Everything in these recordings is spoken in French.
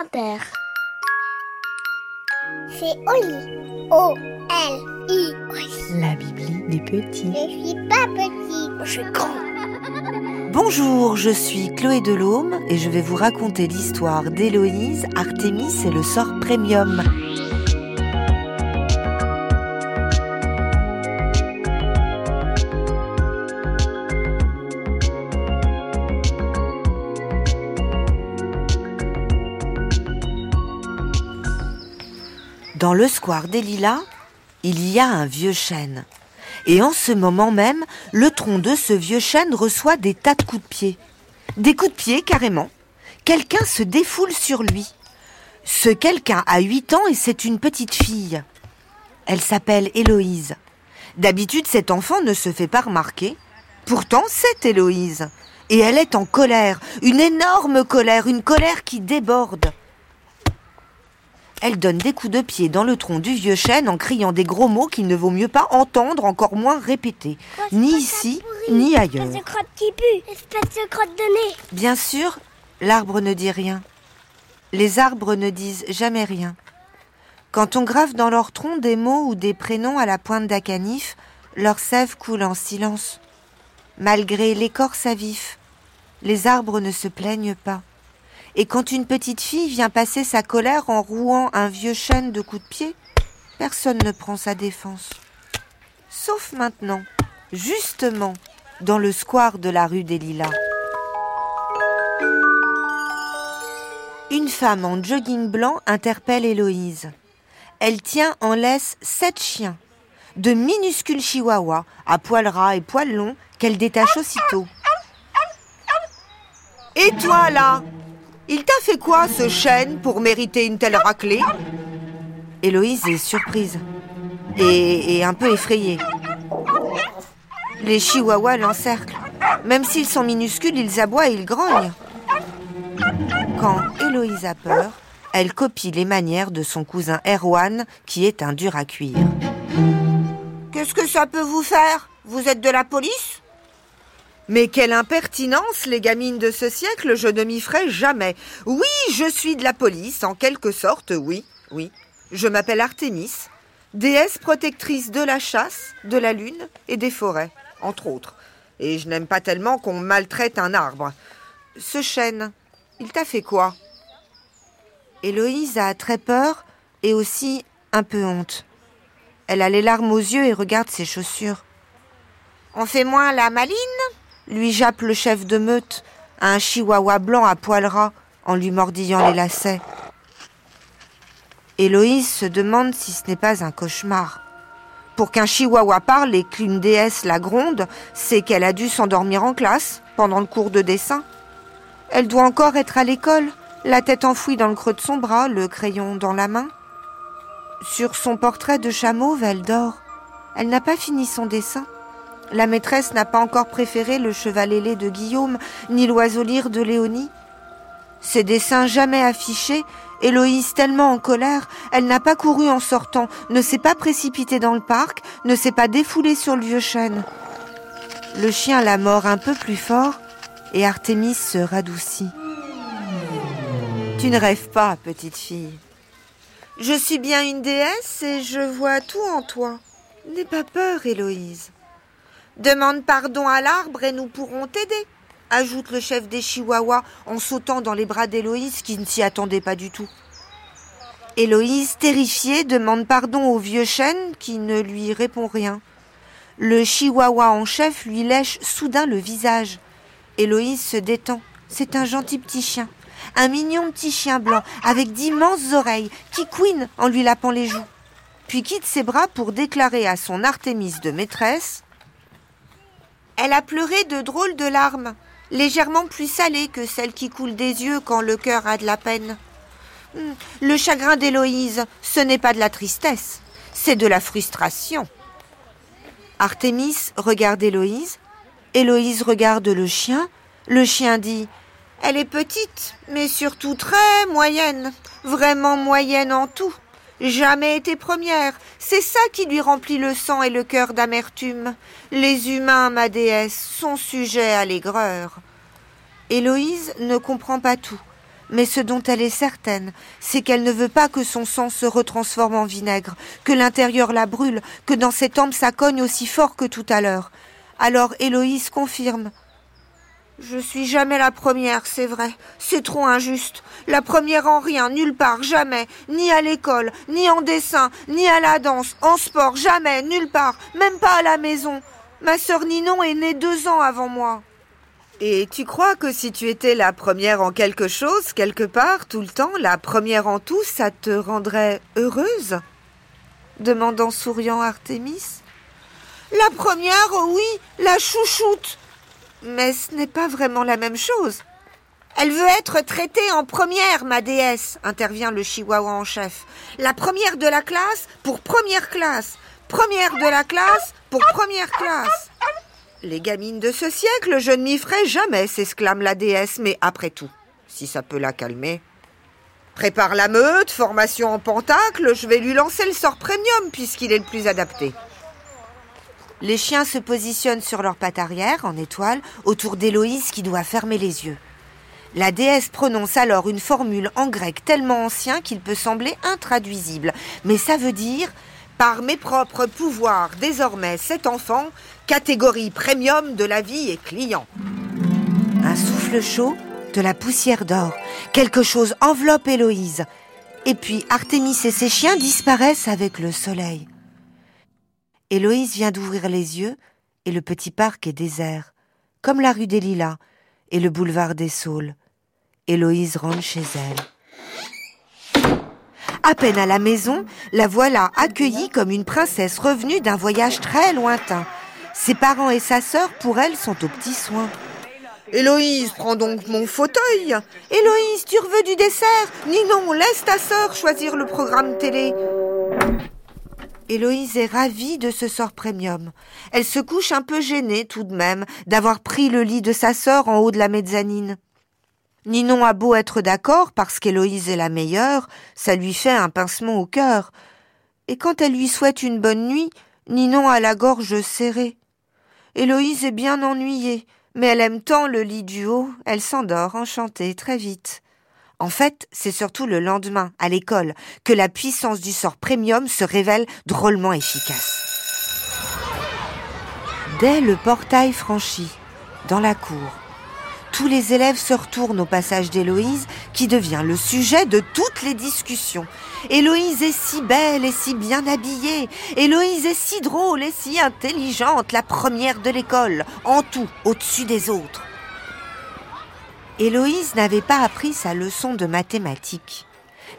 Inter. C'est Oli. O-L-I. La Bibli des petits. Je suis pas petit. Je suis grand. Bonjour, je suis Chloé Delhomme et je vais vous raconter l'histoire d'Héloïse, Artémis et le sort premium. Dans le square des Lilas, il y a un vieux chêne. Et en ce moment même, le tronc de ce vieux chêne reçoit des tas de coups de pied. Des coups de pied, carrément. Quelqu'un se défoule sur lui. Ce quelqu'un a 8 ans et c'est une petite fille. Elle s'appelle Héloïse. D'habitude, cet enfant ne se fait pas remarquer. Pourtant, c'est Héloïse. Et elle est en colère, une énorme colère, une colère qui déborde. Elle donne des coups de pied dans le tronc du vieux chêne en criant des gros mots qu'il ne vaut mieux pas entendre, encore moins répéter, ni ici, ni ailleurs. Espèce de crotte qui pue. Espèce de crotte de nez. Bien sûr, l'arbre ne dit rien. Les arbres ne disent jamais rien. Quand on grave dans leur tronc des mots ou des prénoms à la pointe d'acanif, leur sève coule en silence. Malgré l'écorce à vif, les arbres ne se plaignent pas. Et quand une petite fille vient passer sa colère en rouant un vieux chêne de coups de pied, personne ne prend sa défense. Sauf maintenant, justement, dans le square de la rue des Lilas. Une femme en jogging blanc interpelle Héloïse. Elle tient en laisse sept chiens, de minuscules chihuahuas à poils ras et poils longs qu'elle détache aussitôt. Et toi là? Il t'a fait quoi ce chêne pour mériter une telle raclée? Héloïse est surprise et, un peu effrayée. Les chihuahuas l'encerclent. Même s'ils sont minuscules, ils aboient et ils grognent. Quand Héloïse a peur, elle copie les manières de son cousin Erwan, qui est un dur à cuire. Qu'est-ce que ça peut vous faire? Vous êtes de la police? Mais quelle impertinence, les gamines de ce siècle, je ne m'y ferai jamais. Oui, je suis de la police, en quelque sorte, oui, oui. Je m'appelle Artémis, déesse protectrice de la chasse, de la lune et des forêts, entre autres. Et je n'aime pas tellement qu'on maltraite un arbre. Ce chêne, il t'a fait quoi? Héloïse a très peur et aussi un peu honte. Elle a les larmes aux yeux et regarde ses chaussures. On fait moins la maline? Lui jappe le chef de meute, un chihuahua blanc à poils ras, en lui mordillant les lacets. Héloïse se demande si ce n'est pas un cauchemar. Pour qu'un chihuahua parle et qu'une déesse la gronde, c'est qu'elle a dû s'endormir en classe pendant le cours de dessin. Elle doit encore être à l'école, la tête enfouie dans le creux de son bras, le crayon dans la main. Sur son portrait de chameau, elle dort. Elle n'a pas fini son dessin. La maîtresse n'a pas encore préféré le cheval ailé de Guillaume, ni l'oiseau lyre de Léonie. Ses dessins jamais affichés, Héloïse tellement en colère, elle n'a pas couru en sortant, ne s'est pas précipitée dans le parc, ne s'est pas défoulée sur le vieux chêne. Le chien la mord un peu plus fort et Artémis se radoucit. Tu ne rêves pas, petite fille. Je suis bien une déesse et je vois tout en toi. N'aie pas peur, Héloïse. Demande pardon à l'arbre et nous pourrons t'aider, ajoute le chef des Chihuahuas en sautant dans les bras d'Héloïse qui ne s'y attendait pas du tout. Héloïse, terrifiée, demande pardon au vieux chêne qui ne lui répond rien. Le Chihuahua en chef lui lèche soudain le visage. Héloïse se détend. C'est un gentil petit chien. Un mignon petit chien blanc avec d'immenses oreilles qui couine en lui lapant les joues. Puis quitte ses bras pour déclarer à son Artémis de maîtresse Elle a pleuré de drôles de larmes, légèrement plus salées que celles qui coulent des yeux quand le cœur a de la peine. Hum, Le chagrin d'Héloïse, ce n'est pas de la tristesse, c'est de la frustration. Artémis regarde Héloïse, Héloïse regarde le chien, le chien dit Elle est petite, mais surtout très moyenne, vraiment moyenne en tout. Jamais été première, c'est ça qui lui remplit le sang et le cœur d'amertume. Les humains, ma déesse, sont sujets à l'aigreur. Héloïse ne comprend pas tout, Mais ce dont elle est certaine, c'est qu'elle ne veut pas que son sang se retransforme en vinaigre, que l'intérieur la brûle, que dans ses tempes ça cogne aussi fort que tout à l'heure. Alors Héloïse confirme. Je suis jamais la première, c'est vrai. C'est trop injuste. La première en rien, nulle part, jamais. Ni à l'école, ni en dessin, ni à la danse, en sport, jamais, nulle part, même pas à la maison. Ma sœur Ninon est née deux ans avant moi. Et tu crois que si tu étais la première en quelque chose, quelque part, tout le temps, la première en tout, ça te rendrait heureuse? demande en souriant Artémis. La première, oui, la chouchoute. Mais ce n'est pas vraiment la même chose. Elle veut être traitée en première, ma déesse, intervient le chihuahua en chef. La première de la classe pour première classe. Première de la classe pour première classe. Les gamines de ce siècle, je ne m'y ferai jamais, s'exclame la déesse, mais après tout, si ça peut la calmer. Prépare la meute, formation en pentacle, je vais lui lancer le sort premium puisqu'il est le plus adapté. Les chiens se positionnent sur leurs pattes arrière, en étoile, autour d'Héloïse qui doit fermer les yeux. La déesse prononce alors une formule en grec tellement ancien qu'il peut sembler intraduisible, mais ça veut dire par mes propres pouvoirs, désormais cet enfant, catégorie premium de la vie et client. Un souffle chaud, de la poussière d'or. Quelque chose enveloppe Héloïse. Et puis Artémis et ses chiens disparaissent avec le soleil. Héloïse vient d'ouvrir les yeux et le petit parc est désert, comme la rue des Lilas et le boulevard des Saules. Héloïse rentre chez elle. À peine à la maison, la voilà accueillie comme une princesse revenue d'un voyage très lointain. Ses parents et sa sœur, pour elle, sont aux petits soins. Héloïse, prends donc mon fauteuil. Héloïse, tu veux du dessert Ninon, laisse ta sœur choisir le programme télé. Héloïse est ravie de ce sort premium. Elle se couche un peu gênée tout de même d'avoir pris le lit de sa sœur en haut de la mezzanine. Ninon a beau être d'accord parce qu'Héloïse est la meilleure, ça lui fait un pincement au cœur. Et quand elle lui souhaite une bonne nuit, Ninon a la gorge serrée. Héloïse est bien ennuyée, mais elle aime tant le lit du haut, elle s'endort enchantée très vite. En fait, c'est surtout le lendemain, à l'école, que la puissance du sort premium se révèle drôlement efficace. Dès le portail franchi, dans la cour, tous les élèves se retournent au passage d'Héloïse, qui devient le sujet de toutes les discussions. Héloïse est si belle et si bien habillée. Héloïse est si drôle et si intelligente, la première de l'école, en tout, au-dessus des autres. Héloïse n'avait pas appris sa leçon de mathématiques.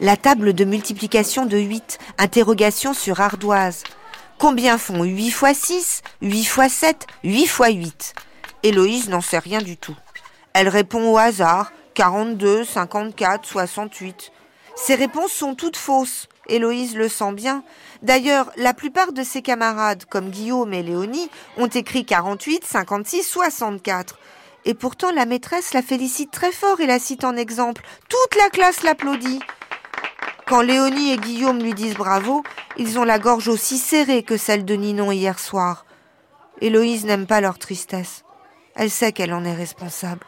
La table de multiplication de 8, interrogation sur ardoise. Combien font 8 fois 6, 8 fois 7, 8 fois 8 Héloïse n'en sait rien du tout. Elle répond au hasard 42, 54, 68. Ces réponses sont toutes fausses. Héloïse le sent bien. D'ailleurs, la plupart de ses camarades, comme Guillaume et Léonie, ont écrit 48, 56, 64. Et pourtant, la maîtresse la félicite très fort et la cite en exemple. Toute la classe l'applaudit. Quand Léonie et Guillaume lui disent bravo, ils ont la gorge aussi serrée que celle de Ninon hier soir. Héloïse n'aime pas leur tristesse. Elle sait qu'elle en est responsable.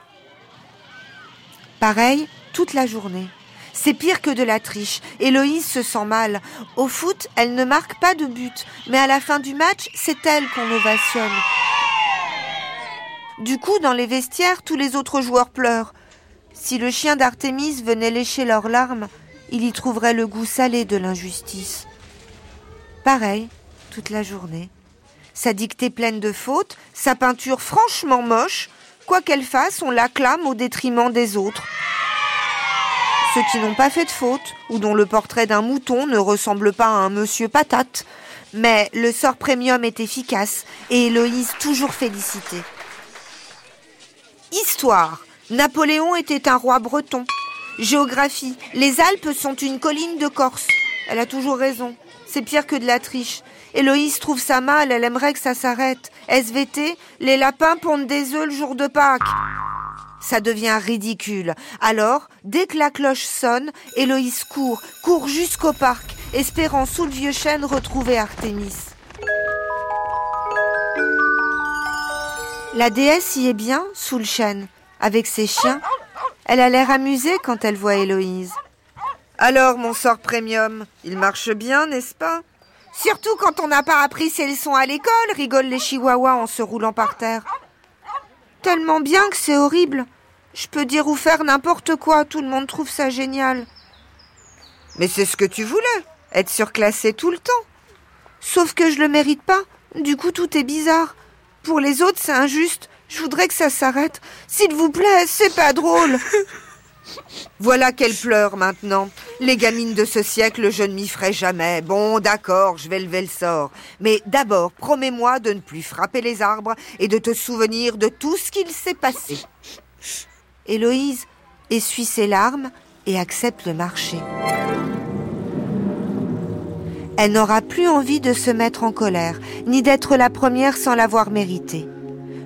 Pareil, toute la journée. C'est pire que de la triche. Héloïse se sent mal. Au foot, elle ne marque pas de but, mais à la fin du match, c'est elle qu'on ovationne. Du coup, dans les vestiaires, tous les autres joueurs pleurent. Si le chien d'Artémis venait lécher leurs larmes, il y trouverait le goût salé de l'injustice. Pareil, toute la journée. Sa dictée pleine de fautes, sa peinture franchement moche, Quoi qu'elle fasse, on l'acclame au détriment des autres. Ceux qui n'ont pas fait de faute, ou dont le portrait d'un mouton ne ressemble pas à un monsieur patate. Mais le sort premium est efficace et Héloïse toujours félicitée. Histoire. Napoléon était un roi breton. Géographie. Les Alpes sont une colline de Corse. Elle a toujours raison. C'est pire que de la triche. Héloïse trouve ça mal, elle aimerait que ça s'arrête. SVT, les lapins pondent des œufs le jour de Pâques. Ça devient ridicule. Alors, dès que la cloche sonne, Héloïse court, court jusqu'au parc, espérant sous le vieux chêne retrouver Artémis. La déesse y est bien, sous le chêne, avec ses chiens. Elle a l'air amusée quand elle voit Héloïse. Alors, mon sort premium, il marche bien, n'est-ce pas? Surtout quand on n'a pas appris ses leçons à l'école, rigolent les chihuahuas en se roulant par terre. Tellement bien que c'est horrible. Je peux dire ou faire n'importe quoi, tout le monde trouve ça génial. Mais c'est ce que tu voulais, être surclassé tout le temps. Sauf que je le mérite pas, du coup tout est bizarre. Pour les autres, c'est injuste. Je voudrais que ça s'arrête. S'il vous plaît, c'est pas drôle. Voilà qu'elle pleure maintenant. Les gamines de ce siècle, je ne m'y ferai jamais. Bon, d'accord, je vais lever le sort. Mais d'abord, promets-moi de ne plus frapper les arbres et de te souvenir de tout ce qu'il s'est passé. Héloïse essuie ses larmes et accepte le marché. Elle n'aura plus envie de se mettre en colère, ni d'être la première sans l'avoir mérité.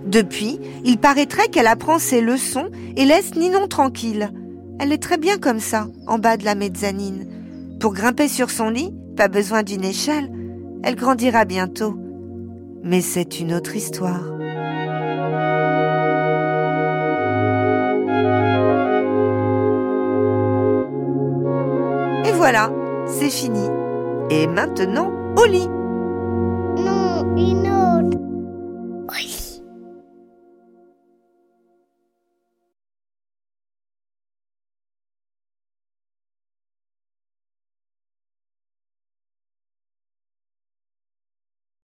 Depuis, il paraîtrait qu'elle apprend ses leçons et laisse Ninon tranquille. Elle est très bien comme ça, en bas de la mezzanine. Pour grimper sur son lit, pas besoin d'une échelle. Elle grandira bientôt. Mais c'est une autre histoire. Et voilà, c'est fini. Et maintenant, au lit.